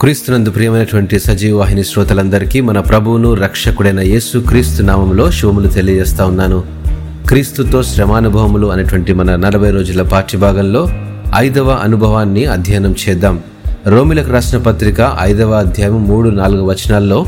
క్రీస్తునందు ప్రియమైనటువంటి సజీవ వాహిని శ్రోతలందరికీ మన ప్రభువును రక్షకుడైన యేసు క్రీస్తు నామంలో శుభములు తెలియజేస్తా ఉన్నాను. క్రీస్తుతో శ్రమానుభవములు అనేటువంటి మన నలభై రోజుల పాఠ్యభాగంలో ఐదవ అనుభవాన్ని అధ్యయనం చేద్దాం. రోమిలకు రాసిన పత్రిక ఐదవ అధ్యాయం మూడు నాలుగు వచనాల్లో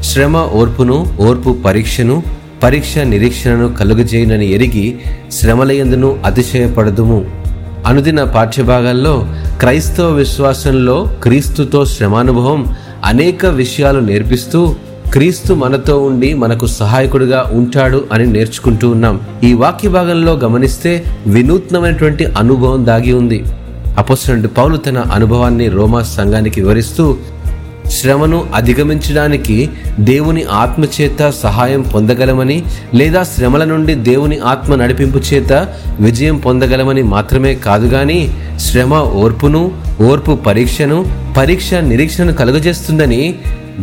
శ్రమ ఓర్పును ఓర్పు పరీక్షను పరీక్ష నిరీక్షణను కలుగజేయనని ఎరిగి శ్రమలయందును అతిశయపడదుము. అనుదిన పాఠ్యభాగాల్లో క్రైస్తవ విశ్వాసంలో క్రీస్తుతో శ్రమానుభవం అనేక విషయాలు నేర్పిస్తూ క్రీస్తు మనతో ఉండి మనకు సహాయకుడిగా ఉంటాడు అని నేర్చుకుంటూ ఉన్నాం. ఈ వాక్య భాగంలో గమనిస్తే వినూత్నమైనటువంటి అనుభవం దాగి ఉంది. అపోసరుడు పౌలు తన అనుభవాన్ని రోమా సంఘానికి వివరిస్తూ శ్రమను అధిగమించడానికి దేవుని ఆత్మ చేత సహాయం పొందగలమని లేదా శ్రమల నుండి దేవుని ఆత్మ నడిపింపు చేత విజయం పొందగలమని మాత్రమే కాదు కానీ శ్రమ ఓర్పును ఓర్పు పరీక్షను పరీక్ష నిరీక్షను కలుగజేస్తుందని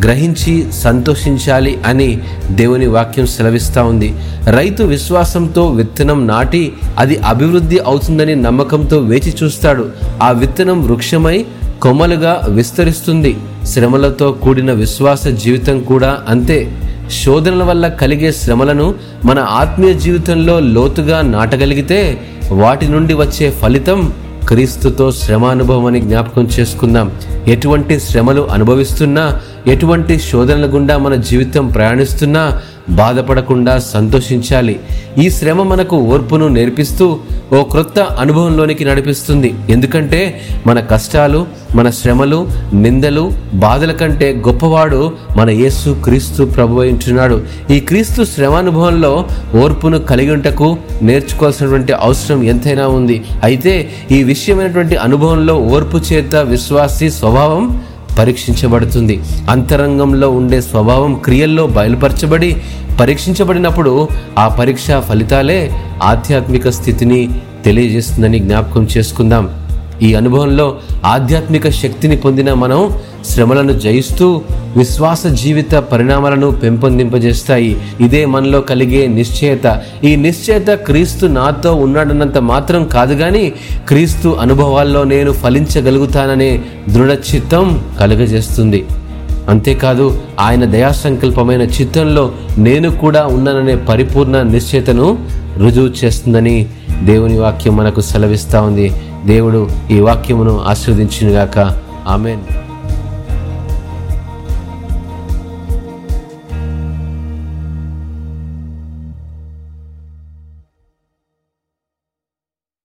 గ్రహించి సంతోషించాలి అని దేవుని వాక్యం సెలవిస్తూ ఉంది. రైతు విశ్వాసంతో విత్తనం నాటి అది అభివృద్ధి అవుతుందని నమ్మకంతో వేచి చూస్తాడు. ఆ విత్తనం వృక్షమై కొమ్మలుగా విస్తరిస్తుంది. శ్రమలతో కూడిన విశ్వాస జీవితం కూడా అంతే. శోధనల వల్ల కలిగే శ్రమలను మన ఆత్మీయ జీవితంలో లోతుగా నాటగలిగితే వాటి నుండి వచ్చే ఫలితం క్రీస్తుతో శ్రమానుభవం అని జ్ఞాపకం చేసుకుందాం. ఎటువంటి శ్రమలు అనుభవిస్తున్నా ఎటువంటి శోధనల గుండా మన జీవితం ప్రయాణిస్తున్నా బాధపడకుండా సంతోషించాలి. ఈ శ్రమ మనకు ఓర్పును నేర్పిస్తూ ఓ క్రొత్త అనుభవంలోనికి నడిపిస్తుంది. ఎందుకంటే మన కష్టాలు మన శ్రమలు నిందలు బాధల కంటే గొప్పవాడు మన యేసు క్రీస్తు ప్రభు ఉంటున్నాడు. ఈ క్రీస్తు శ్రమానుభవంలో ఓర్పును కలిగి ఉంటకు నేర్చుకోవాల్సినటువంటి అవసరం ఎంతైనా ఉంది. అయితే ఈ విషయమైనటువంటి అనుభవంలో ఓర్పు చేత విశ్వాసి స్వభావం పరీక్షించబడుతుంది. అంతరంగంలో ఉండే స్వభావం క్రియల్లో బయలుపరచబడి పరీక్షించబడినప్పుడు ఆ పరీక్ష ఫలితాలే ఆధ్యాత్మిక స్థితిని తెలియజేస్తుందని జ్ఞాపకం చేసుకుందాం. ఈ అనుభవంలో ఆధ్యాత్మిక శక్తిని పొందిన మనం శ్రమలను జయిస్తూ విశ్వాస జీవిత పరిణామాలను పెంపొందింపజేస్తాయి. ఇదే మనలో కలిగే నిశ్చయత. ఈ నిశ్చయత క్రీస్తు నాతో ఉన్నాడన్నంత మాత్రం కాదు గాని క్రీస్తు అనుభవాల్లో నేను ఫలించగలుగుతాననే దృఢ చిత్తం కలుగజేస్తుంది. అంతేకాదు ఆయన దయా సంకల్పమైన చిత్తంలో నేను కూడా ఉన్నాననే పరిపూర్ణ నిశ్చయతను రుజువు చేస్తుందని దేవుని వాక్యం మనకు సెలవిస్తా ఉంది. దేవుడు ఈ వాక్యమును ఆస్వాదించినగాక ఆమెన్.